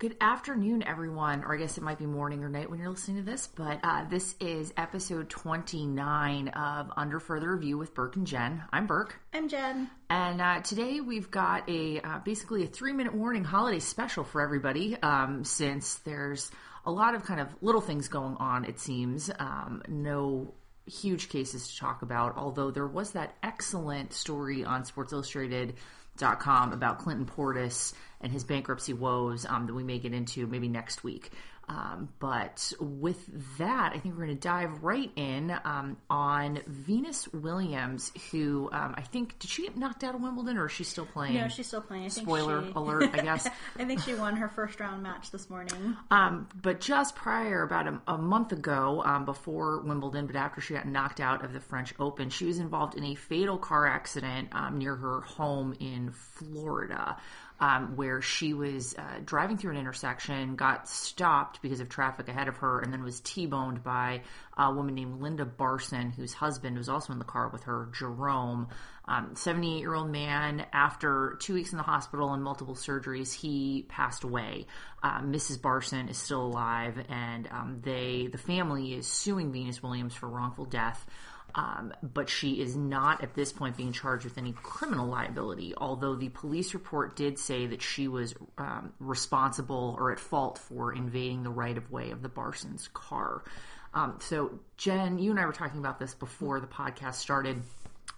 Good afternoon, everyone, or I guess it might be morning or night when you're listening to this, but uh, this is episode 29 of Under Further Review with Burke and Jen. I'm Burke. I'm Jen. And uh, today we've got a uh, basically a three minute warning holiday special for everybody um, since there's a lot of kind of little things going on, it seems. Um, no huge cases to talk about, although there was that excellent story on Sports Illustrated com about Clinton Portis and his bankruptcy woes um, that we may get into maybe next week. Um, but with that, I think we're going to dive right in um, on Venus Williams, who um, I think did she get knocked out of Wimbledon or is she still playing? No, she's still playing. I Spoiler she... alert, I guess. I think she won her first round match this morning. Um, but just prior, about a, a month ago, um, before Wimbledon, but after she got knocked out of the French Open, she was involved in a fatal car accident um, near her home in Florida um, where she was uh, driving through an intersection, got stopped because of traffic ahead of her, and then was T-boned by a woman named Linda Barson, whose husband was also in the car with her, Jerome. 78 um, man, after two weeks in the hospital and multiple surgeries, he passed away. Uh, Mrs. Barson is still alive, and um, they, the family, is suing Venus Williams for wrongful death. Um, but she is not at this point being charged with any criminal liability, although the police report did say that she was um, responsible or at fault for invading the right of way of the Barsons' car. Um, so, Jen, you and I were talking about this before the podcast started.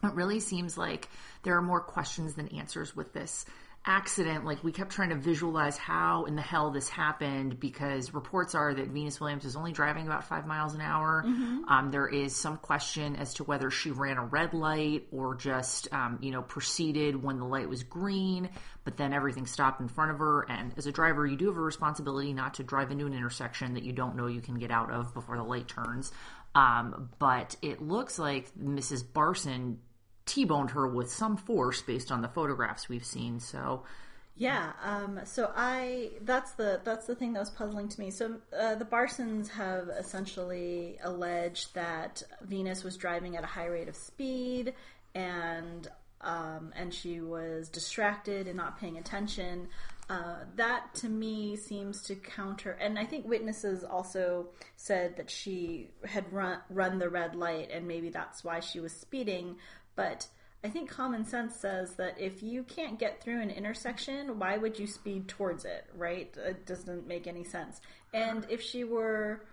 It really seems like there are more questions than answers with this accident, like we kept trying to visualize how in the hell this happened because reports are that Venus Williams was only driving about five miles an hour. Mm-hmm. Um, there is some question as to whether she ran a red light or just, um, you know, proceeded when the light was green, but then everything stopped in front of her. And as a driver, you do have a responsibility not to drive into an intersection that you don't know you can get out of before the light turns. Um, but it looks like Mrs. Barson T-boned her with some force based on the photographs we've seen. So, yeah. Um, so I that's the that's the thing that was puzzling to me. So uh, the Barsons have essentially alleged that Venus was driving at a high rate of speed and um, and she was distracted and not paying attention. Uh, that to me seems to counter, and I think witnesses also said that she had run run the red light, and maybe that's why she was speeding. But I think common sense says that if you can't get through an intersection, why would you speed towards it, right? It doesn't make any sense. And if she were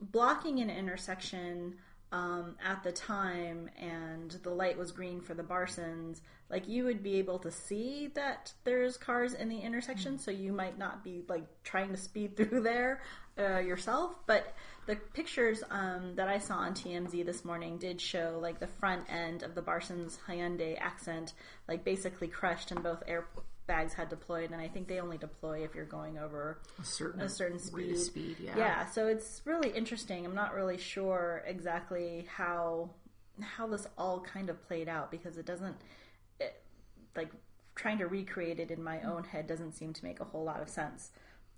blocking an intersection um, at the time and the light was green for the Barsons, like you would be able to see that there's cars in the intersection, so you might not be like trying to speed through there uh, yourself. But the pictures um, that I saw on TMZ this morning did show like the front end of the Barsons Hyundai Accent, like basically crushed, in both airbags had deployed. And I think they only deploy if you're going over a certain, a certain speed. speed yeah. yeah, so it's really interesting. I'm not really sure exactly how how this all kind of played out because it doesn't it, like trying to recreate it in my own head doesn't seem to make a whole lot of sense.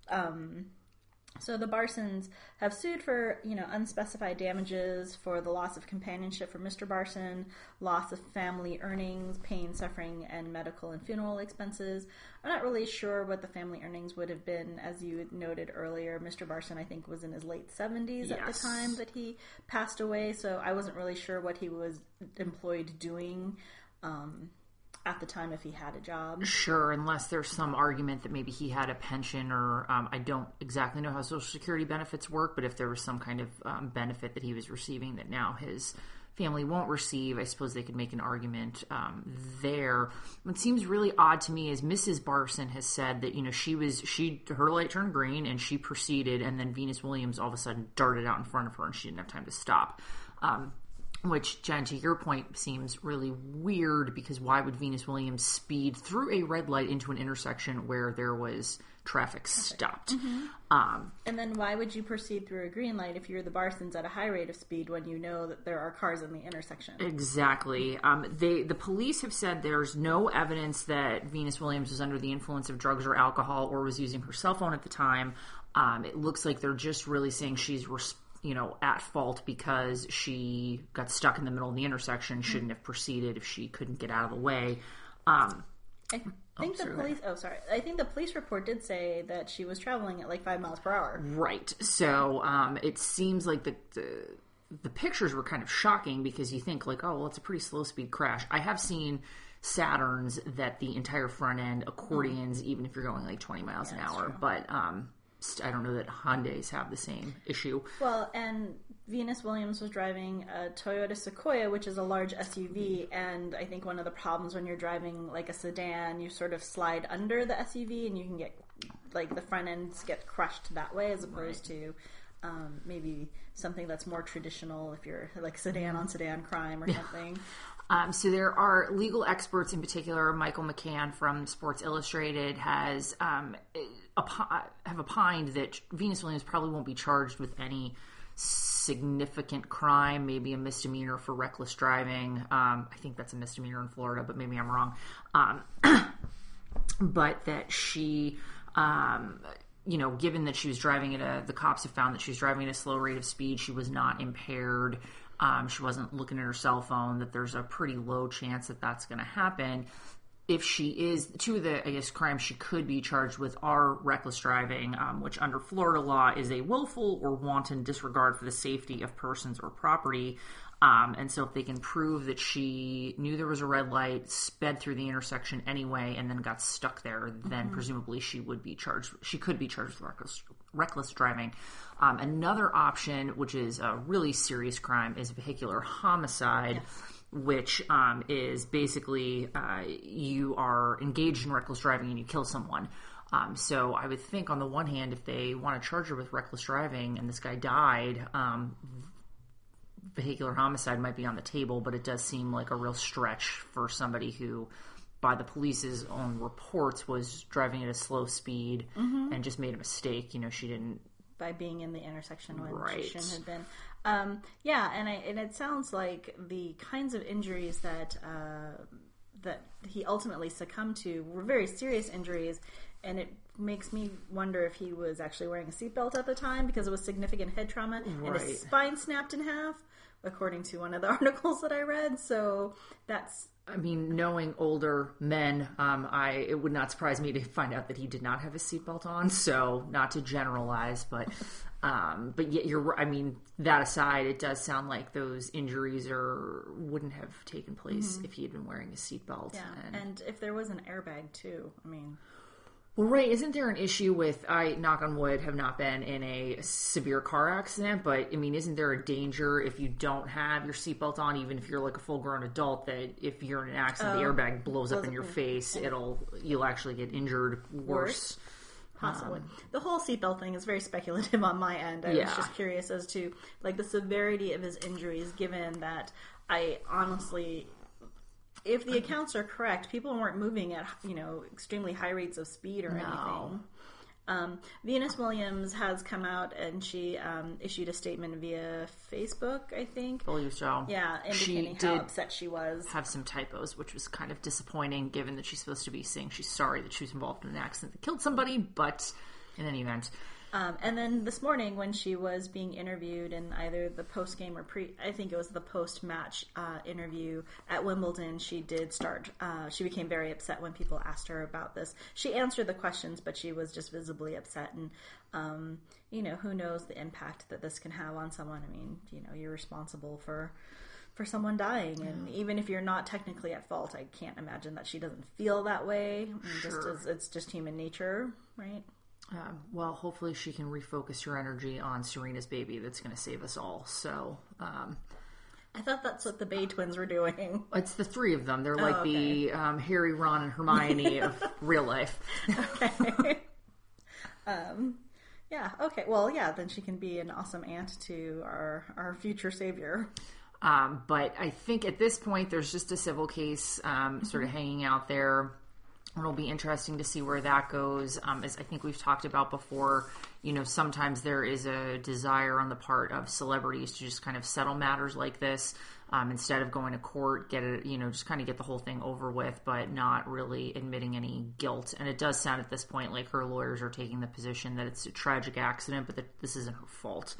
Um, so the Barsons have sued for, you know, unspecified damages for the loss of companionship for Mr. Barson, loss of family earnings, pain, suffering, and medical and funeral expenses. I'm not really sure what the family earnings would have been, as you noted earlier. Mr. Barson, I think, was in his late 70s yes. at the time that he passed away, so I wasn't really sure what he was employed doing. Um, at the time if he had a job. Sure, unless there's some argument that maybe he had a pension or um, I don't exactly know how Social Security benefits work, but if there was some kind of um, benefit that he was receiving that now his family won't receive, I suppose they could make an argument um, there. What seems really odd to me is Mrs. Barson has said that you know she was she her light turned green and she proceeded, and then Venus Williams all of a sudden darted out in front of her and she didn't have time to stop. Um, which, Jen, to your point, seems really weird because why would Venus Williams speed through a red light into an intersection where there was traffic stopped? Mm-hmm. Um, and then why would you proceed through a green light if you're the Barsons at a high rate of speed when you know that there are cars in the intersection? Exactly. Um, they the police have said there's no evidence that Venus Williams was under the influence of drugs or alcohol or was using her cell phone at the time. Um, it looks like they're just really saying she's responsible you know, at fault because she got stuck in the middle of the intersection, shouldn't have proceeded if she couldn't get out of the way. Um, I think the police. Oh, sorry. I think the police report did say that she was traveling at like five miles per hour. Right. So um, it seems like the, the the pictures were kind of shocking because you think like, oh, well, it's a pretty slow speed crash. I have seen Saturns that the entire front end accordions, even if you're going like 20 miles an hour. But um, I don't know that Hyundai's have the same issue. Well, and Venus Williams was driving a Toyota Sequoia, which is a large SUV, and I think one of the problems when you're driving like a sedan, you sort of slide under the SUV, and you can get like the front ends get crushed that way, as opposed to um, maybe something that's more traditional if you're like sedan on sedan crime or something. Um, so there are legal experts, in particular, Michael McCann from Sports Illustrated has um, have opined that Venus Williams probably won't be charged with any significant crime, maybe a misdemeanor for reckless driving. Um, I think that's a misdemeanor in Florida, but maybe I'm wrong. Um, but that she um, you know, given that she was driving at a, the cops have found that she was driving at a slow rate of speed, she was not impaired. Um, she wasn't looking at her cell phone. That there's a pretty low chance that that's going to happen. If she is, two of the I guess crimes she could be charged with are reckless driving, um, which under Florida law is a willful or wanton disregard for the safety of persons or property. Um, and so, if they can prove that she knew there was a red light, sped through the intersection anyway, and then got stuck there, then presumably she would be charged. She could be charged with reckless, reckless driving. Um, another option, which is a really serious crime, is vehicular homicide. Which um, is basically uh, you are engaged in reckless driving and you kill someone. Um, so I would think, on the one hand, if they want to charge her with reckless driving and this guy died, um, vehicular homicide might be on the table, but it does seem like a real stretch for somebody who, by the police's own reports, was driving at a slow speed and just made a mistake. You know, she didn't. by being in the intersection when Right. she shouldn't have been. Um, yeah, and I, and it sounds like the kinds of injuries that uh, that he ultimately succumbed to were very serious injuries, and it makes me wonder if he was actually wearing a seatbelt at the time because it was significant head trauma and his spine snapped in half, according to one of the articles that I read. So that's I mean, knowing older men, um, I it would not surprise me to find out that he did not have his seatbelt on. So, not to generalize, but um, but yet you're. I mean, that aside, it does sound like those injuries are wouldn't have taken place if he had been wearing a seatbelt. yeah, And- and if there was an airbag too, I mean. Well, right. Isn't there an issue with, I, knock on wood, have not been in a severe car accident, but I mean, isn't there a danger if you don't have your seatbelt on, even if you're like a full grown adult, that if you're in an accident, the oh, airbag blows up in your face, it'll, you'll actually get injured worse. Possibly. Um, the whole seatbelt thing is very speculative on my end. I Yeah. was just curious as to like the severity of his injuries, given that I honestly, if the accounts are correct, people weren't moving at you know extremely high rates of speed or anything. Um, Venus Williams has come out and she um, issued a statement via Facebook, I think. believe so. Yeah, She indicating how did upset she was. have some typos, which was kind of disappointing given that she's supposed to be saying she's sorry that she was involved in an accident that killed somebody, but in any event. Um, and then this morning, when she was being interviewed in either the post game or pre, I think it was the post match uh, interview at Wimbledon, she did start. Uh, she became very upset when people asked her about this. She answered the questions, but she was just visibly upset. And, um, you know, who knows the impact that this can have on someone? I mean, you know, you're responsible for. For someone dying, and even if you're not technically at fault, I can't imagine that she doesn't feel that way. Mean, Just Sure. as it's just human nature, right? Um, well, hopefully she can refocus her energy on Serena's baby that's going to save us all. So, um, I thought that's what the Bey twins were doing. It's the three of them. They're like Oh, okay. the um, Harry, Ron, and Hermione of real life. Okay. um, yeah. Okay. Well, yeah. Then she can be an awesome aunt to our our future savior. Um, but I think at this point, there's just a civil case um, sort of hanging out there. It'll be interesting to see where that goes. Um, as I think we've talked about before, you know, sometimes there is a desire on the part of celebrities to just kind of settle matters like this um, instead of going to court, get it, you know, just kind of get the whole thing over with, but not really admitting any guilt. And it does sound at this point like her lawyers are taking the position that it's a tragic accident, but that this isn't her fault.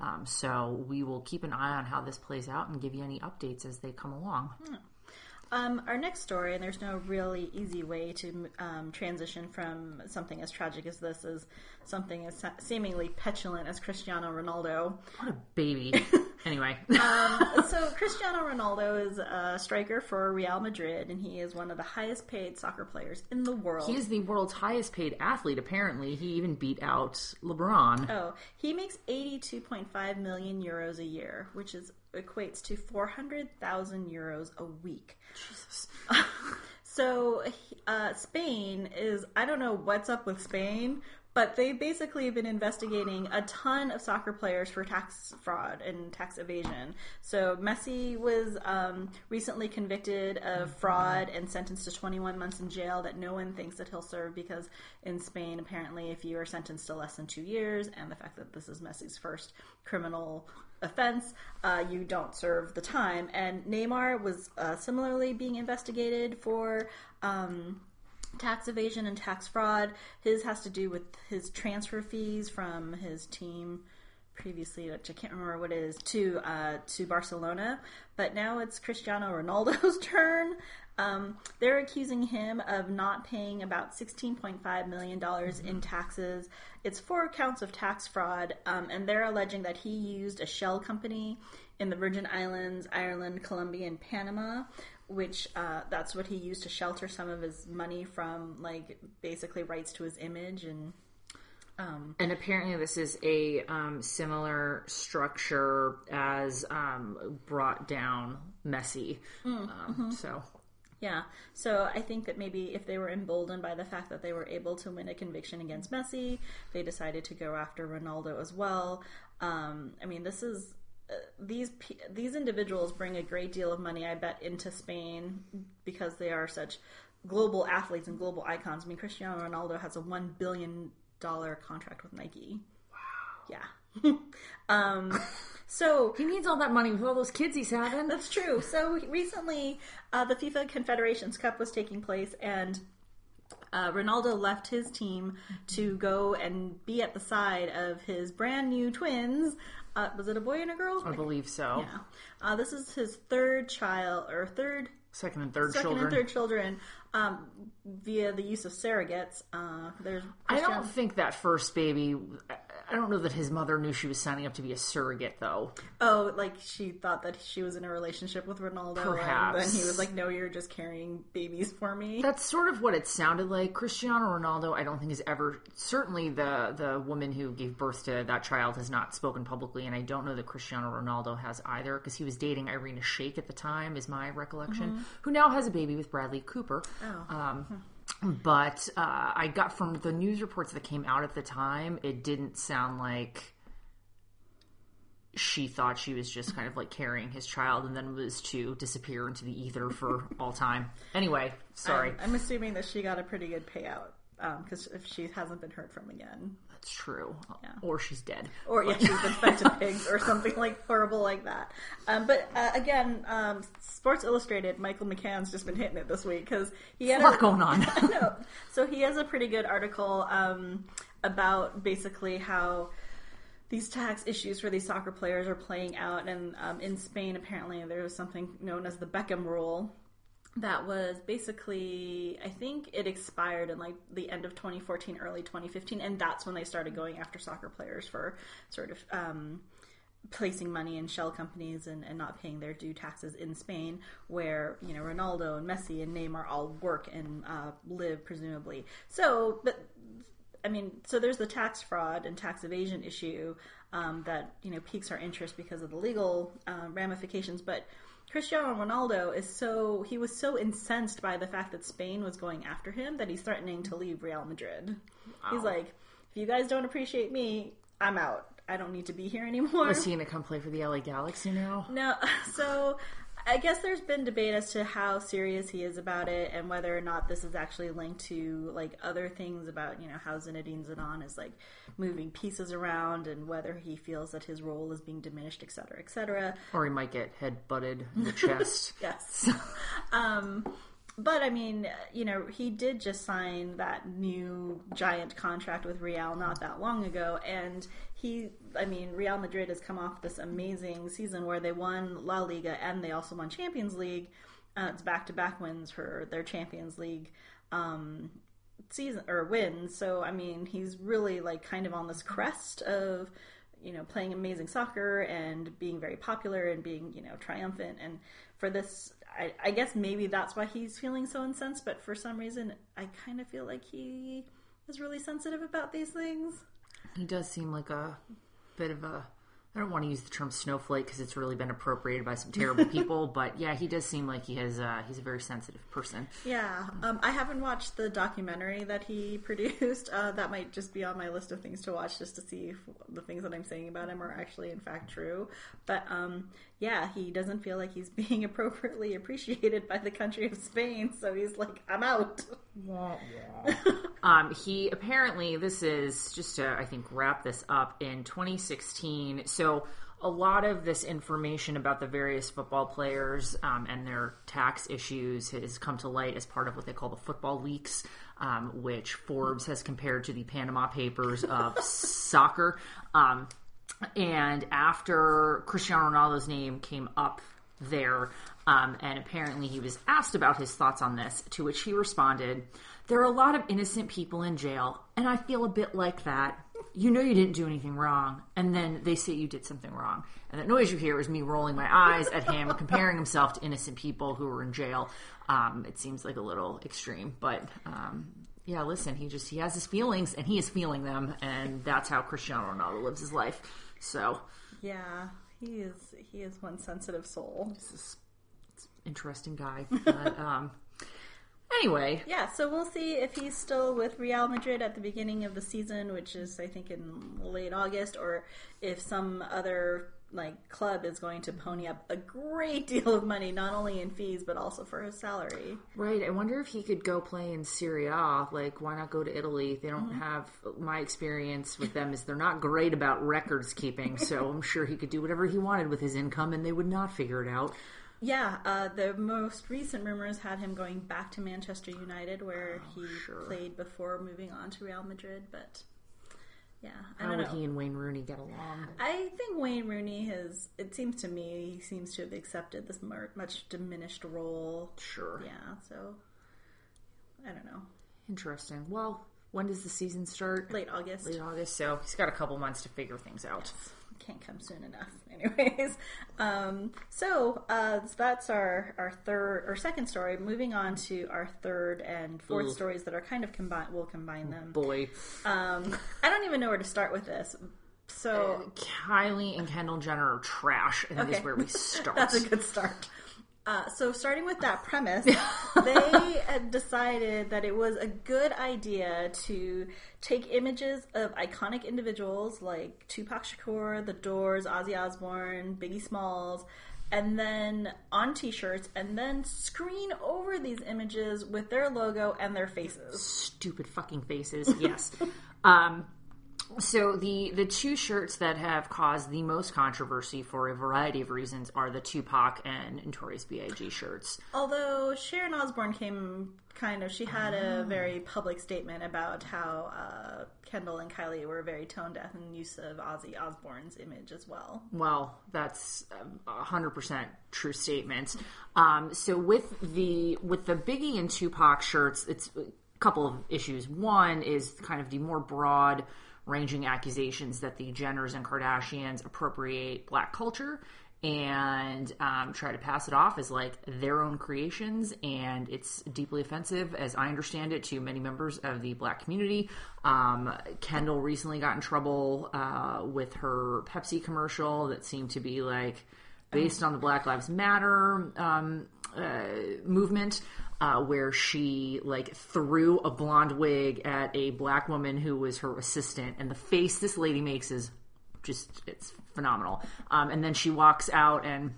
Um, so we will keep an eye on how this plays out and give you any updates as they come along. Um, our next story, and there's no really easy way to um, transition from something as tragic as this as something as seemingly petulant as Cristiano Ronaldo. What a baby. anyway. um, so Cristiano Ronaldo is a striker for Real Madrid, and he is one of the highest paid soccer players in the world. He is the world's highest paid athlete, apparently. He even beat out LeBron. Oh, he makes 82.5 million euros a year, which is equates to 400,000 euros a week. Jesus. so uh, Spain is, I don't know what's up with Spain, but they basically have been investigating a ton of soccer players for tax fraud and tax evasion. So Messi was um, recently convicted of fraud and sentenced to 21 months in jail that no one thinks that he'll serve because in Spain, apparently, if you are sentenced to less than two years, and the fact that this is Messi's first criminal offense, uh, you don't serve the time. And Neymar was uh, similarly being investigated for. Um, tax evasion and tax fraud. His has to do with his transfer fees from his team previously, which I can't remember what it is, to uh, to Barcelona. But now it's Cristiano Ronaldo's turn. Um, they're accusing him of not paying about $16.5 million mm-hmm. in taxes. It's four counts of tax fraud, um, and they're alleging that he used a shell company in the Virgin Islands, Ireland, Colombia, and Panama which uh, that's what he used to shelter some of his money from, like basically rights to his image and. Um, and apparently, this is a um, similar structure as um, brought down Messi. Mm, um, mm-hmm. So, yeah. So I think that maybe if they were emboldened by the fact that they were able to win a conviction against Messi, they decided to go after Ronaldo as well. Um, I mean, this is these these individuals bring a great deal of money, I bet, into Spain because they are such global athletes and global icons. I mean, Cristiano Ronaldo has a one billion dollar contract with Nike. Wow. Yeah. um, so he needs all that money with all those kids he's having. That's true. So recently, uh, the FIFA Confederations Cup was taking place, and uh, Ronaldo left his team to go and be at the side of his brand new twins uh, was it a boy and a girl? I believe so. Yeah. Uh, this is his third child, or third, second and third second children. and third children, um, via the use of surrogates. Uh, there's. I don't think that first baby. I don't know that his mother knew she was signing up to be a surrogate, though. Oh, like she thought that she was in a relationship with Ronaldo. Perhaps. And then he was like, no, you're just carrying babies for me. That's sort of what it sounded like. Cristiano Ronaldo, I don't think has ever, certainly the, the woman who gave birth to that child has not spoken publicly, and I don't know that Cristiano Ronaldo has either, because he was dating Irina Shayk at the time, is my recollection, mm-hmm. who now has a baby with Bradley Cooper. Oh. Um, hmm but uh, I got from the news reports that came out at the time, it didn't sound like she thought she was just kind of like carrying his child and then was to disappear into the ether for all time. Anyway, sorry. I'm, I'm assuming that she got a pretty good payout because um, if she hasn't been heard from again. That's true. Yeah. Or she's dead. Or yeah, she's been fed to pigs or something like horrible like that. Um, but uh, again, um, Sports Illustrated, Michael McCann's just been hitting it this week because he had a lot going on. Know. So he has a pretty good article um, about basically how these tax issues for these soccer players are playing out. And um, in Spain, apparently, there is something known as the Beckham rule, that was basically I think it expired in like the end of 2014, early 2015, and that's when they started going after soccer players for sort of um, placing money in shell companies and, and not paying their due taxes in Spain, where you know Ronaldo and Messi and Neymar all work and uh, live presumably. So, but I mean, so there's the tax fraud and tax evasion issue um, that you know piques our interest because of the legal uh, ramifications, but Cristiano Ronaldo is so he was so incensed by the fact that Spain was going after him that he's threatening to leave Real Madrid. Wow. He's like, if you guys don't appreciate me, I'm out. I don't need to be here anymore. Is he going to come play for the LA Galaxy now? No. So I guess there's been debate as to how serious he is about it and whether or not this is actually linked to like other things about you know how Zinedine Zidane is like moving pieces around and whether he feels that his role is being diminished, et cetera, et cetera. Or he might get head butted in the chest. yes. um, but I mean, you know, he did just sign that new giant contract with Real not that long ago, and he, I mean, Real Madrid has come off this amazing season where they won La Liga and they also won Champions League. Uh, it's back to back wins for their Champions League um, season or wins. So I mean, he's really like kind of on this crest of you know playing amazing soccer and being very popular and being you know triumphant. And for this, I, I guess maybe that's why he's feeling so incensed. But for some reason, I kind of feel like he is really sensitive about these things. He does seem like a bit of a. I don't want to use the term snowflake because it's really been appropriated by some terrible people, but yeah, he does seem like he has. Uh, he's a very sensitive person. Yeah, um, I haven't watched the documentary that he produced. Uh, that might just be on my list of things to watch, just to see if the things that I'm saying about him are actually in fact true. But um, yeah, he doesn't feel like he's being appropriately appreciated by the country of Spain, so he's like, "I'm out." um, he apparently this is just to I think wrap this up in 2016. So a lot of this information about the various football players um, and their tax issues has come to light as part of what they call the football leaks, um, which Forbes has compared to the Panama Papers of soccer. Um, and after Cristiano Ronaldo's name came up there, um, and apparently he was asked about his thoughts on this, to which he responded, There are a lot of innocent people in jail, and I feel a bit like that. You know you didn't do anything wrong, and then they say you did something wrong. And that noise you hear is me rolling my eyes at him, comparing himself to innocent people who were in jail. Um, it seems like a little extreme, but um, yeah, listen, he just he has his feelings, and he is feeling them, and that's how Cristiano Ronaldo lives his life. So Yeah, he is. He is one sensitive soul. This is interesting guy. But, um, anyway, Yeah, so we'll see if he's still with Real Madrid at the beginning of the season, which is I think in late August, or if some other like club is going to pony up a great deal of money, not only in fees but also for his salary. right. I wonder if he could go play in Serie A. Like, why not go to Italy? They don't have my experience with them is they're not great about records keeping. So I'm sure he could do whatever he wanted with his income, and they would not figure it out. Yeah, uh, the most recent rumors had him going back to Manchester United, where he sure. played before moving on to Real Madrid. But yeah, I How would know. he and Wayne Rooney get along? I think Wayne Rooney has. It seems to me he seems to have accepted this much diminished role. Sure. Yeah, so I don't know. Interesting. Well, when does the season start? Late August Late August. So he's got a couple months to figure things out. Can't come soon enough. Anyways, um, so uh, that's our our third or second story. Moving on to our third and fourth Ooh. stories that are kind of combined. We'll combine them. Boy. Um, I don't even know where to start with this. So Kylie and Kendall Jenner are trash, and that is Okay. where we start. That's a good start. Uh, so, starting with that premise, they decided that it was a good idea to take images of iconic individuals like Tupac Shakur, The Doors, Ozzy Osbourne, Biggie Smalls, and then on T-shirts, and then screen over these images with their logo and their faces. Stupid fucking faces. Yes. um, so the the two shirts that have caused the most controversy for a variety of reasons are the Tupac and Notorious B.I.G. shirts. Although Sharon Osbourne came kind of, she had a very public statement about how uh, Kendall and Kylie were very tone deaf in use of Ozzy Osbourne's image as well. Well, that's a hundred percent true statement. Um, so with the with the Biggie and Tupac shirts, it's couple of issues. One is kind of the more broad ranging accusations that the Jenners and Kardashians appropriate black culture and um, try to pass it off as like their own creations, and it's deeply offensive, as I understand it, to many members of the black community. Um, Kendall recently got in trouble uh, with her Pepsi commercial that seemed to be like based on the Black Lives Matter um, uh, movement, uh, where she like threw a blonde wig at a black woman who was her assistant, and the face this lady makes is just it's phenomenal. Um, and then she walks out and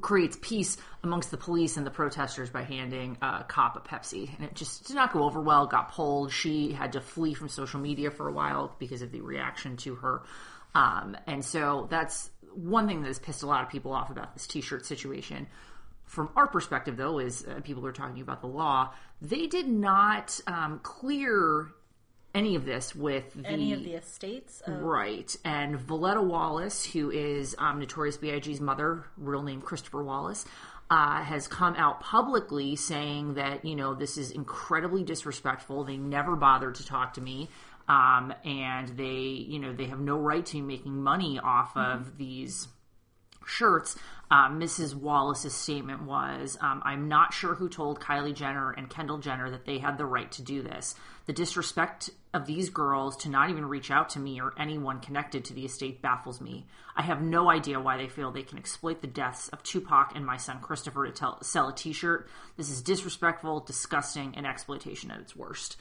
creates peace amongst the police and the protesters by handing a cop a Pepsi, and it just did not go over well. Got pulled. She had to flee from social media for a while because of the reaction to her. Um, and so that's one thing that has pissed a lot of people off about this T-shirt situation. From our perspective, though, is uh, people are talking about the law. They did not um, clear any of this with the Any of the estates of Right. And Voletta Wallace, who is um, Notorious B.I.G.'s mother, real name Christopher Wallace, uh, has come out publicly saying that you know this is incredibly disrespectful. They never bothered to talk to me. Um, and they, you know, they have no right to making money off of these shirts. Um, Mrs. Wallace's statement was, um, "I'm not sure who told Kylie Jenner and Kendall Jenner that they had the right to do this. The disrespect of these girls to not even reach out to me or anyone connected to the estate baffles me. I have no idea why they feel they can exploit the deaths of Tupac and my son Christopher to tell, sell a T-shirt. This is disrespectful, disgusting, and exploitation at its worst."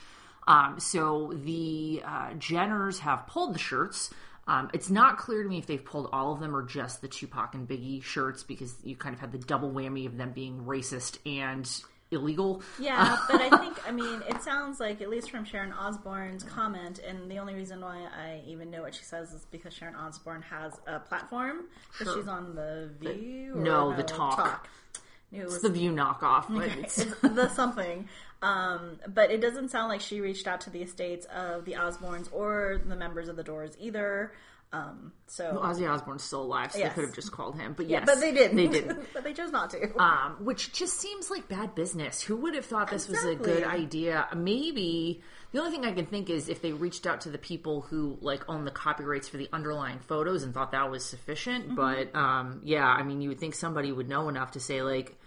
Um, so the uh, Jenners have pulled the shirts. Um, it's not clear to me if they've pulled all of them or just the Tupac and Biggie shirts because you kind of had the double whammy of them being racist and illegal. Yeah, but I think I mean it sounds like at least from Sharon Osbourne's comment, and the only reason why I even know what she says is because Sharon Osbourne has a platform because Sure. she's on the View. or no, the Talk. Knew it was It's the View knockoff, but it's, it's the something. Um, but it doesn't sound like she reached out to the estates of the Osbournes or the members of the Doors either. Um, so Ozzy Osbourne's still alive, so Yes. they could have just called him. But yeah, yes, but they didn't. They didn't. but they chose not to. um, which just seems like bad business. Who would have thought this was a good idea? Maybe the only thing I can think is if they reached out to the people who like own the copyrights for the underlying photos and thought that was sufficient. Mm-hmm. But um, yeah, I mean, you would think somebody would know enough to say like.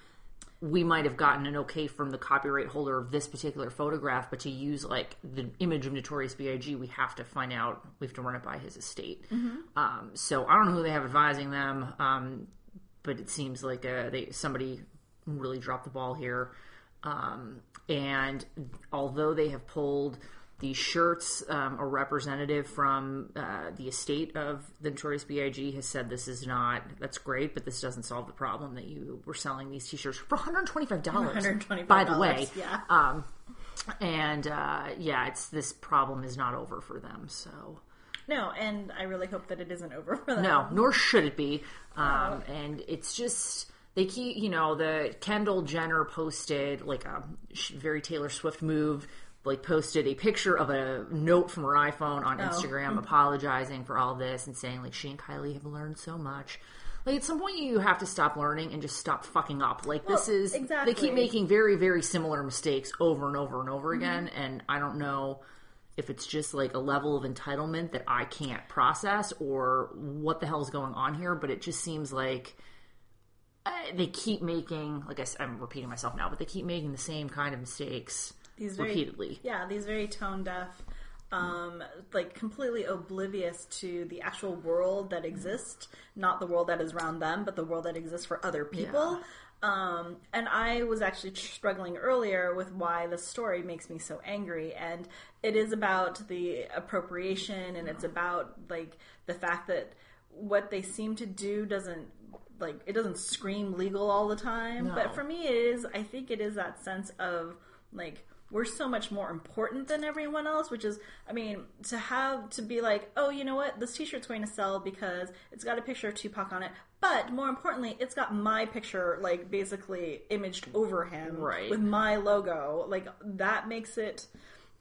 We might have gotten an okay from the copyright holder of this particular photograph, but to use like the image of Notorious B.I.G., we have to find out. We have to run it by his estate. Um, so I don't know who they have advising them. Um, but it seems like uh, they somebody really dropped the ball here. Um, and although they have pulled these shirts, um, a representative from uh, the estate of the Notorious B.I.G. has said this is not that's great, but this doesn't solve the problem that you were selling these T-shirts for 125 dollars. $125, by the way, yeah. Um, and uh, yeah, it's this problem is not over for them. So. No, and I really hope that it isn't over for them. No, nor should it be. Um, and it's just they keep, you know, the Kendall Jenner posted like a very Taylor Swift move. Like posted a picture of a note from her iPhone on Instagram apologizing for all this and saying like she and Kylie have learned so much. Like at some point you have to stop learning and just stop fucking up. Like this Well, is they keep making very very similar mistakes over and over and over again and I don't know if it's just like a level of entitlement that I can't process or what the hell is going on here, but it just seems like uh, they keep making, like I, am repeating myself now, but they keep making the same kind of mistakes These very, repeatedly. Yeah, these very tone deaf, um, like completely oblivious to the actual world that exists, not the world that is around them, but the world that exists for other people. Um, and I was actually struggling earlier with why the story makes me so angry, and it is about the appropriation, and it's about like the fact that what they seem to do doesn't like it doesn't scream legal all the time. No. But for me, it is. I think it is that sense of like we're so much more important than everyone else which is i mean to have to be like oh you know what? This t-shirt's going to sell because it's got a picture of tupac on it. But more importantly it's got my picture like basically imaged over him Right. with my logo. Like that makes it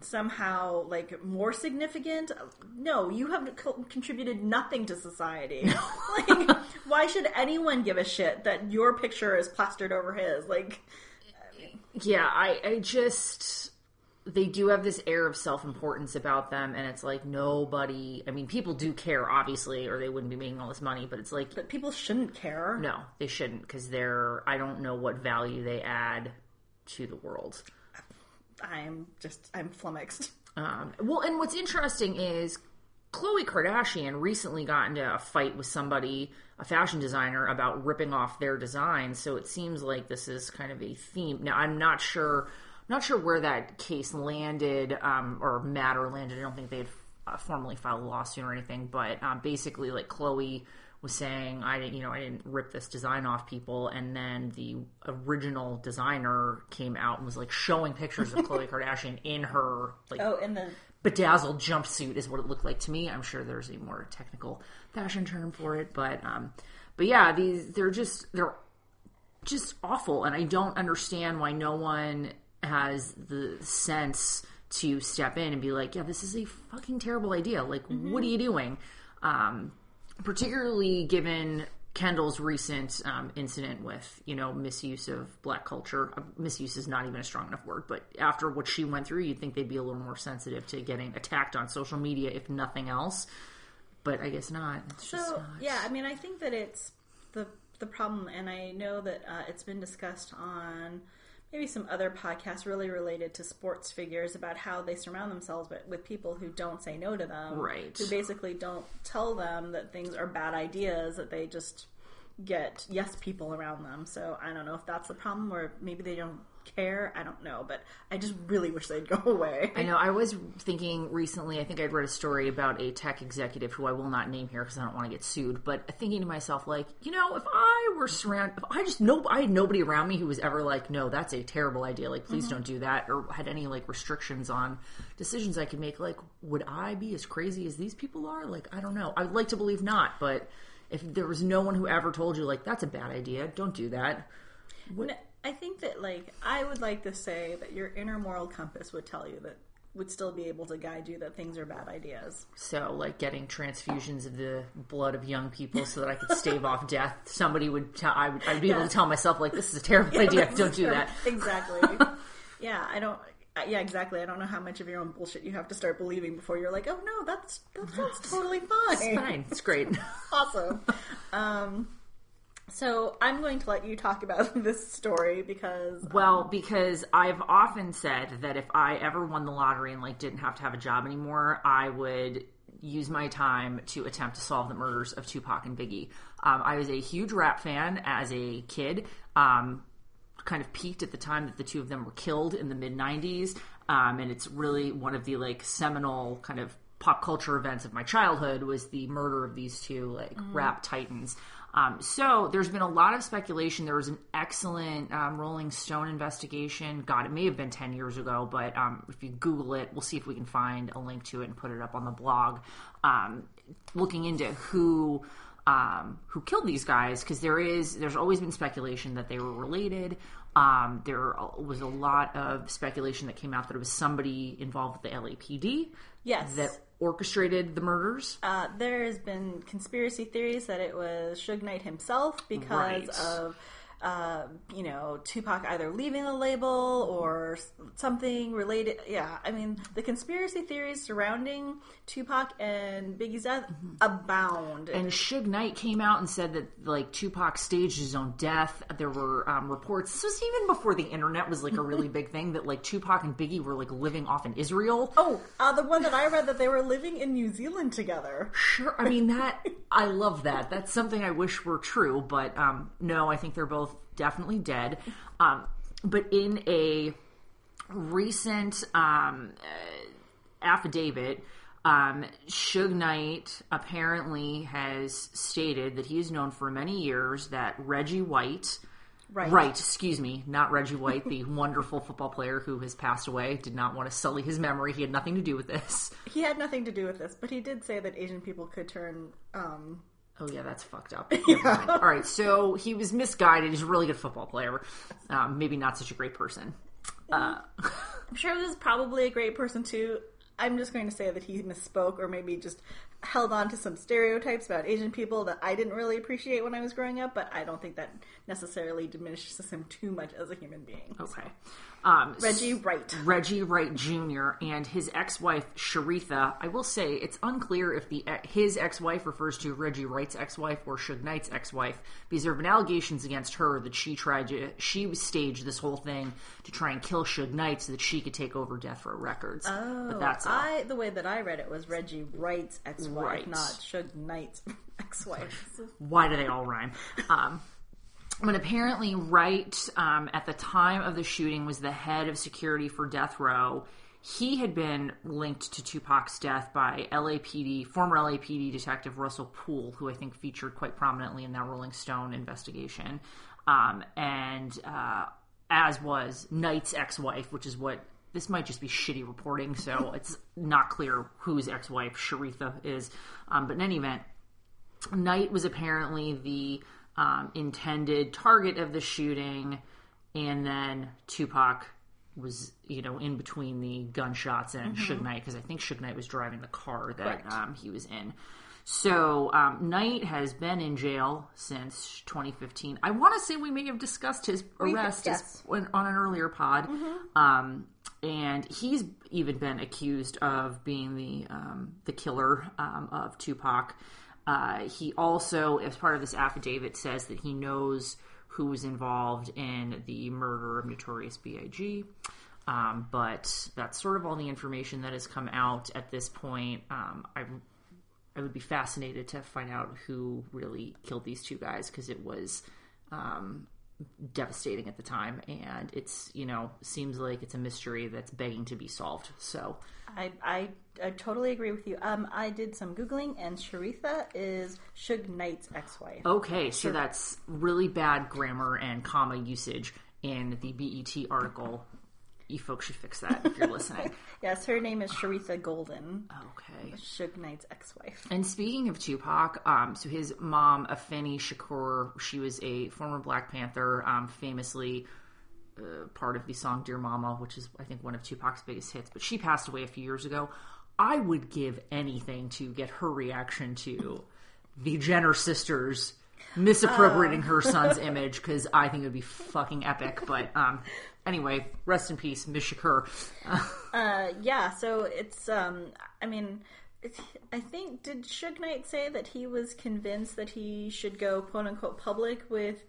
somehow like more significant. No you have co- contributed nothing to society. Like why should anyone give a shit that your picture is plastered over his? Like Yeah, I, I just they do have this air of self importance about them, and it's like nobody. I mean, people do care, obviously, or they wouldn't be making all this money. But it's like, but people shouldn't care no, they shouldn't because they're. I don't know what value they add to the world. I'm just I'm flummoxed. Um, well, and what's interesting is Khloe Kardashian recently got into a fight with somebody, a fashion designer, about ripping off their design. So it seems like this is kind of a theme. Now, I'm not sure, not sure where that case landed um, or matter landed. I don't think they had uh, formally filed a lawsuit or anything, but um, basically, like Khloe was saying, I didn't, you know, I didn't rip this design off people, and then the original designer came out and was like showing pictures of Khloe Kardashian in her like Oh, in the bedazzled jumpsuit is what it looked like to me. I'm sure there's a more technical fashion term for it, but um, but yeah, these they're just they're just awful, and I don't understand why no one has the sense to step in and be like, yeah, this is a fucking terrible idea. Like, what are you doing? Um, particularly given Kendall's recent um, incident with, you know, misuse of black culture. Uh, misuse is not even a strong enough word, but after what she went through, you'd think they'd be a little more sensitive to getting attacked on social media, if nothing else. But I guess not. It's just So not. yeah, I mean, I think that it's the the problem, and I know that uh, it's been discussed on maybe some other podcasts really related to sports figures about how they surround themselves with, with people who don't say no to them, Right. Who basically don't tell them that things are bad ideas, that they just get yes people around them. So I don't know if that's the problem, or maybe they don't care. I don't know, but I just really wish they'd go away. I know. I was thinking recently. I think I'd read a story about a tech executive who I will not name here because I don't want to get sued. But thinking to myself, like, you know, if I were surrounded, if I just no, I had nobody around me who was ever like, no, that's a terrible idea. Like, please mm-hmm. don't do that, or had any like restrictions on decisions I could make. Like, would I be as crazy as these people are? Like, I don't know. I'd like to believe not, but if there was no one who ever told you like that's a bad idea, don't do that. No, I think that like I would like to say that your inner moral compass would tell you that would still be able to guide you that things are bad ideas. So, like getting transfusions of the blood of young people so that I could stave off death. Somebody would tell. I would. I'd be able to tell myself like, "This is a terrible idea. Don't do that." Exactly. yeah, I don't. Yeah, exactly. I don't know how much of your own bullshit you have to start believing before you're like, oh no, that's that sounds totally fine. It's Fine, it's great. awesome. Um, so I'm going to let you talk about this story because Well, because I've often said that if I ever won the lottery and like didn't have to have a job anymore, I would use my time to attempt to solve the murders of Tupac and Biggie. Um, I was a huge rap fan as a kid. Um, kind of peaked at the time that the two of them were killed in the mid 90s um, and it's really one of the like seminal kind of pop culture events of my childhood was the murder of these two like rap titans um, so there's been a lot of speculation. There was an excellent um, rolling stone investigation. God it may have been 10 years ago but um, if you google it we'll see if we can find a link to it and put it up on the blog. Um, looking into who um, who killed these guys because there is there's always been speculation that they were related. Um, there was a lot of speculation that came out that it was somebody involved with the LAPD yes, that orchestrated the murders. uh, there has been conspiracy theories that it was Suge Knight himself because Right. of. Uh, you know, Tupac either leaving the label or something related. Yeah, I mean, the conspiracy theories surrounding Tupac and Biggie's death abound. And Suge Knight came out and said that like Tupac staged his own death. There were um, reports. This was even before the internet was like a really big thing. That like Tupac and Biggie were like living off in Israel. oh, uh, the one that I read that they were living in New Zealand together. Sure. I mean that I love that. That's something I wish were true, but um no, I think they're both definitely dead. Um but in a recent um uh, affidavit um, Suge Knight apparently has stated that he is known for many years that Reggie White, Right. Right, excuse me, not Reggie White, the wonderful football player who has passed away. Did not want to sully his memory. He had nothing to do with this. He had nothing to do with this, but he did say that Asian people could turn. Um, Oh yeah, that's fucked up. Mind. All right, so he was misguided. He's a really good football player. Um, maybe not such a great person. Uh, I'm sure he was probably a great person too. I'm just going to say that he misspoke or maybe just held on to some stereotypes about Asian people that I didn't really appreciate when I was growing up, but I don't think that necessarily diminishes him too much as a human being. okay. Um, Reggie Wright. Reggie Wright Jr. and his ex-wife Sharitha. I will say it's unclear if the his ex-wife refers to Reggie Wright's ex-wife or Suge Knight's ex-wife because there have been allegations against her that she tried to she staged this whole thing to try and kill Suge Knight so that she could take over Death Row Records. Oh, but that's all. I the way that I read it was Reggie Wright's ex-wife, Right. not Suge Knight's ex-wife. why do they all rhyme? Um, but apparently, Wright, um, at the time of the shooting, was the head of security for Death Row. He had been linked to Tupac's death by LAPD, former LAPD detective Russell Poole, who I think featured quite prominently in that Rolling Stone investigation, um, and uh, as was Knight's ex-wife, which is what this might just be shitty reporting, so it's not clear whose ex-wife Sharitha is. Um, but in any event, Knight was apparently the um, intended target of the shooting, and then Tupac was you know in between the gunshots and Suge Knight because I think Suge Knight was driving the car that um, he was in. So um, Knight has been in jail since 2015. I want to say we may have discussed his arrest as- yes. when- on an earlier pod, um, and he's even been accused of being the um, the killer um, of Tupac. Uh, he also, as part of this affidavit, says that he knows who was involved in the murder of Notorious B.I.G. Um, but that's sort of all the information that has come out at this point. Um, I I would be fascinated to find out who really killed these two guys because it was um, devastating at the time, and it's you know seems like it's a mystery that's begging to be solved. So I, I I totally agree with you. Um, I did some googling, and Sharitha is Suge Knight's ex-wife. okay, so that's really bad grammar and comma usage in the BET article. You folks should fix that if you're listening. Yes, her name is Sharitha Golden, Okay. Suge Knight's ex-wife. And speaking of Tupac, um, so his mom, Afeni Shakur, she was a former Black Panther, um, famously uh, part of the song "Dear Mama," which is I think one of Tupac's biggest hits. But she passed away a few years ago. I would give anything to get her reaction to the Jenner sisters misappropriating her son's image because I think it would be fucking epic. But um, anyway, rest in peace, Miss Shakur. Uh, yeah, so it's um, I mean, I think did Suge Knight say that he was convinced that he should go quote unquote public with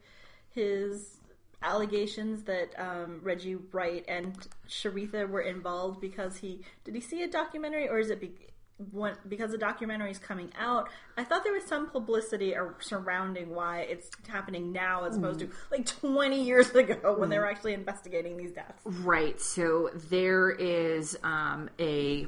his allegations that um, Reggie Wright and Sharitha were involved because he did he see a documentary or is it be, one, because the documentary is coming out? I thought there was some publicity ar- surrounding why it's happening now as opposed to like 20 years ago when they were actually investigating these deaths. Right. So there is um, a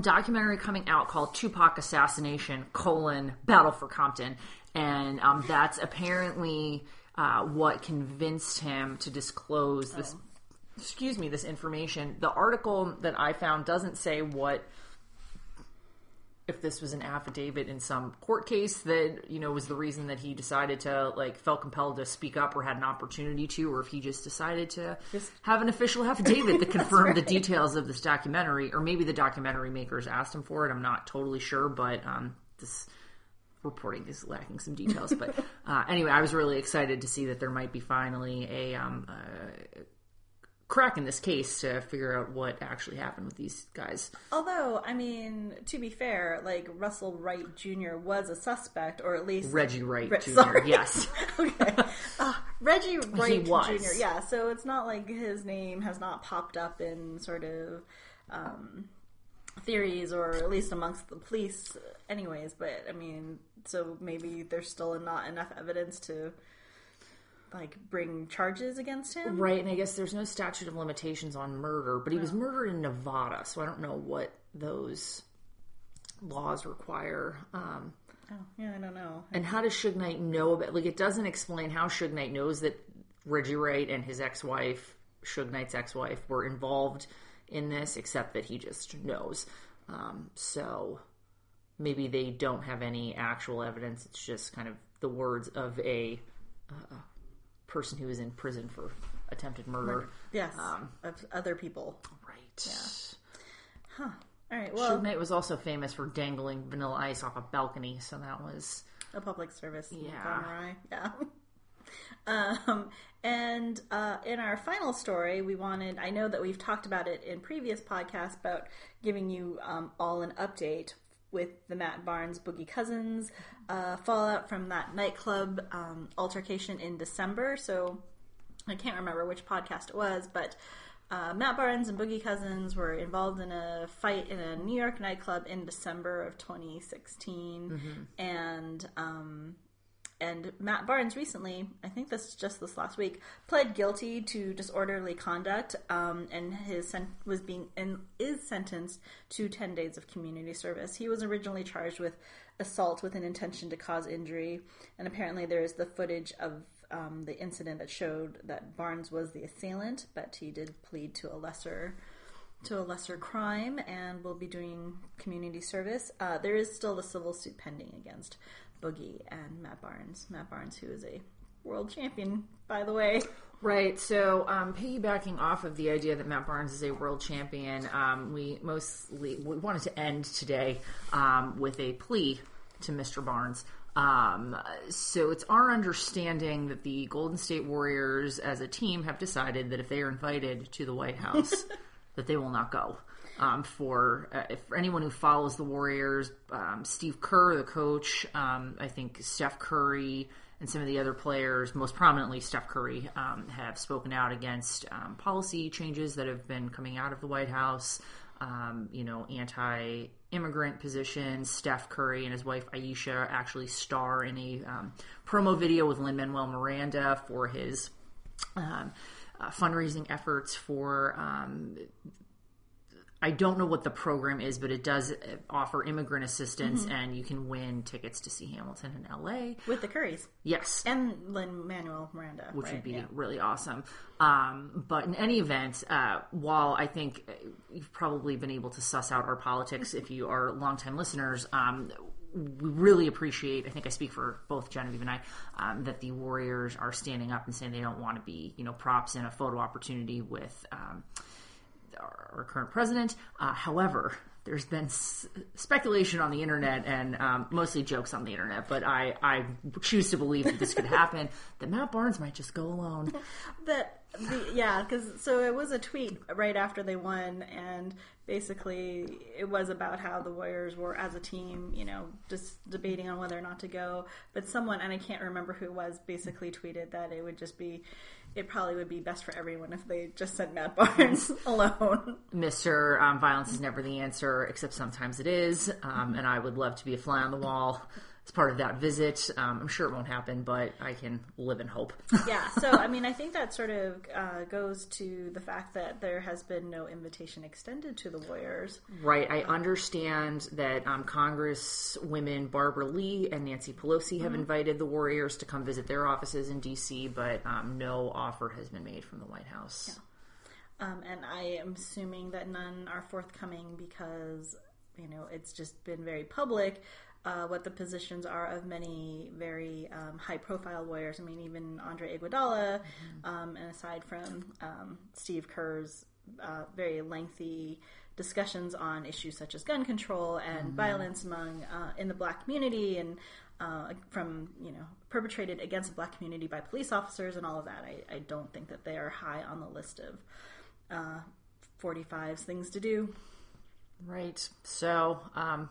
documentary coming out called Tupac Assassination: colon Battle for Compton, and um, that's apparently uh, what convinced him to disclose this. Excuse me, this information. The article that I found doesn't say what if this was an affidavit in some court case that you know was the reason that he decided to like felt compelled to speak up or had an opportunity to or if he just decided to have an official affidavit that confirmed the details of this documentary or maybe the documentary makers asked him for it i'm not totally sure but um this reporting is lacking some details but uh, anyway i was really excited to see that there might be finally a um uh, crack in this case to figure out what actually happened with these guys Although, I mean, to be fair, like Russell Wright Jr. was a suspect, or at least reggie wright Re- jr sorry. yes okay, uh, Reggie Wright. Jr. Yeah, so it's not like his name has not popped up in sort of um, theories, or at least amongst the police, anyways. But I mean, so maybe there's still not enough evidence to like bring charges against him. Right, and I guess there's no statute of limitations on murder, but he was murdered in Nevada, so I don't know what those laws require. Um, Oh, yeah, I don't know. and how does Suge Knight know about? Like, it doesn't explain how Suge Knight knows that Reggie Wright and his ex-wife, Suge Knight's ex-wife, were involved in this, except that he just knows. Um, so maybe they don't have any actual evidence. It's just kind of the words of a uh, person who is in prison for attempted murder. Yes, Um, of other people. Right. Huh. All right. Well, Suge Knight was also famous for dangling Vanilla Ice off a balcony, so that was a public service Yeah. Yeah. Um, and uh, in our final story, we wanted, I know that we've talked about it in previous podcasts about giving you um, all an update with the Matt Barnes Boogie Cousins uh, fallout from that nightclub um, altercation in December. So I can't remember which podcast it was, but uh, Matt Barnes and Boogie Cousins were involved in a fight in a New York nightclub in December of 2016, and um, and Matt Barnes recently, I think this is just this last week, pled guilty to disorderly conduct, um, and his sen- was being and is sentenced to 10 days of community service. He was originally charged with assault with an intention to cause injury, and apparently there is the footage of um, the incident that showed that Barnes was the assailant, but he did plead to a lesser to a lesser crime and will be doing community service. Uh, there is still the civil suit pending against Boogie and Matt Barnes. Matt Barnes, who is a world champion, by the way. Right. So, um, piggybacking off of the idea that Matt Barnes is a world champion, um, we mostly we wanted to end today um, with a plea to Mr. Barnes. Um, so it's our understanding that the Golden State Warriors, as a team, have decided that if they are invited to the White House, that they will not go. Um, for, uh, for anyone who follows the Warriors, um, Steve Kerr, the coach, um, I think Steph Curry and some of the other players, most prominently Steph Curry, um, have spoken out against um, policy changes that have been coming out of the White House. Um, you know, anti-immigrant positions. Steph Curry and his wife Ayesha actually star in a promo video with Lin Manuel Miranda for his uh, fundraising efforts for um, I don't know what the program is, but it does offer immigrant assistance, mm-hmm. and you can win tickets to see Hamilton in LA with the Currys. Yes, and Lin Manuel Miranda, which right? would be yeah. really awesome. Um, but in any event, uh, while I think you've probably been able to suss out our politics if you are longtime listeners. Um, we really appreciate. I think I speak for both Genevieve and I um, that the Warriors are standing up and saying they don't want to be, you know, props in a photo opportunity with um, our, current president. Uh, however, there's been s- speculation on the internet and um, mostly jokes on the internet, but I, I choose to believe that this could happen. that Matt Barnes might just go alone. that the, yeah, because so it was a tweet right after they won, and basically it was about how the Warriors were as a team, you know, just debating on whether or not to go. But someone, and I can't remember who it was, basically tweeted that it would just be it probably would be best for everyone if they just sent Matt Barnes alone. Mr. Um, violence is never the answer, except sometimes it is. Um, and I would love to be a fly on the wall as part of that visit. Um, I'm sure it won't happen, but I can live in hope. yeah. So, I mean, I think that sort of uh, goes to the fact that there has been no invitation extended to the Warriors. Right. I understand that um, Congress women Barbara Lee and Nancy Pelosi have mm-hmm. invited the Warriors to come visit their offices in D.C., but um, no offer has been made from the White House. Yeah. Um, and I am assuming that none are forthcoming because you know it's just been very public uh, what the positions are of many very um, high profile lawyers. I mean, even Andre Iguodala, mm-hmm. um, and aside from um, Steve Kerr's uh, very lengthy discussions on issues such as gun control and mm-hmm. violence among uh, in the black community and uh, from you know perpetrated against the black community by police officers and all of that. I, I don't think that they are high on the list of 45's uh, things to do. Right. So, um,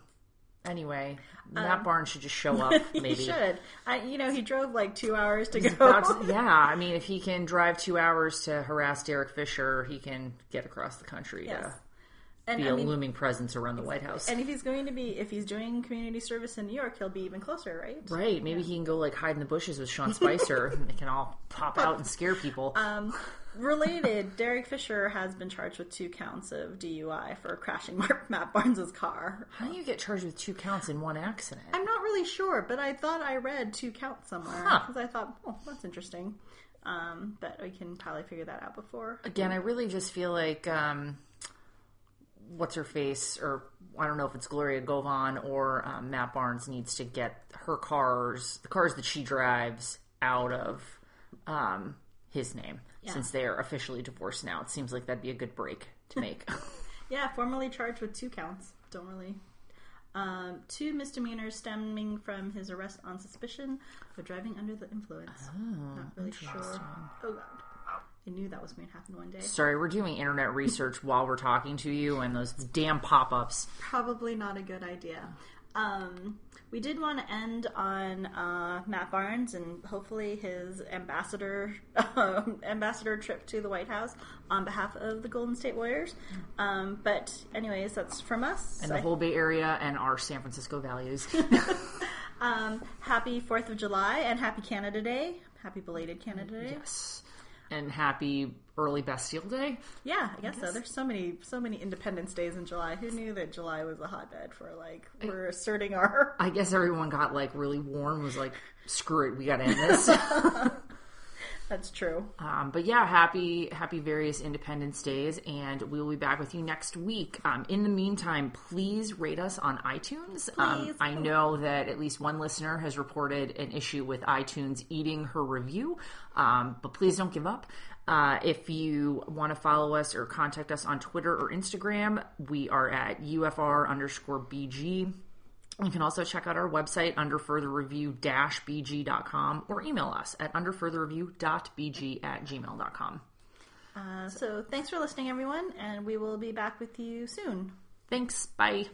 Anyway, Matt um, Barnes should just show up. Maybe he should. I, you know, he drove like two hours to He's go. To, yeah, I mean, if he can drive two hours to harass Derek Fisher, he can get across the country yes. to and, be I a mean, looming presence around the White House. And if he's going to be, if he's doing community service in New York, he'll be even closer, right? Right. Maybe yeah. he can go like hide in the bushes with Sean Spicer, and they can all pop out and scare people. Um, Related, Derek Fisher has been charged with two counts of DUI for crashing Matt Barnes's car. How do you get charged with two counts in one accident? I'm not really sure, but I thought I read two counts somewhere because huh. I thought, oh, that's interesting. Um, but we can probably figure that out before. Again, I really just feel like um, what's her face, or I don't know if it's Gloria Govan or um, Matt Barnes needs to get her cars, the cars that she drives, out of um, his name yeah. since they are officially divorced now. It seems like that'd be a good break to make. yeah, formally charged with two counts. Don't really. Um, two misdemeanors stemming from his arrest on suspicion of driving under the influence. Oh, Not really sure. Oh god. I knew that was going to happen one day. Sorry, we're doing internet research while we're talking to you, and those damn pop ups. Probably not a good idea. Um, we did want to end on uh, Matt Barnes and hopefully his ambassador um, ambassador trip to the White House on behalf of the Golden State Warriors. Um, but anyways, that's from us and the whole Bay Area and our San Francisco values. um, happy Fourth of July and happy Canada Day. Happy belated Canada Day. Yes and happy early Bastille Day. Yeah, I guess, I guess, so. There's so many so many Independence Days in July. Who knew that July was a hotbed for like we're asserting our. I guess everyone got like really warm. Was like, screw it, we got to end this. That's true. Um, but yeah, happy happy various Independence Days, and we will be back with you next week. Um, in the meantime, please rate us on iTunes. Um, I know that at least one listener has reported an issue with iTunes eating her review, um, but please don't give up. Uh, if you want to follow us or contact us on Twitter or Instagram, we are at UFR underscore BG. You can also check out our website under further review bg.com or email us at under further review.bg at gmail.com. Uh, so thanks for listening, everyone, and we will be back with you soon. Thanks. Bye.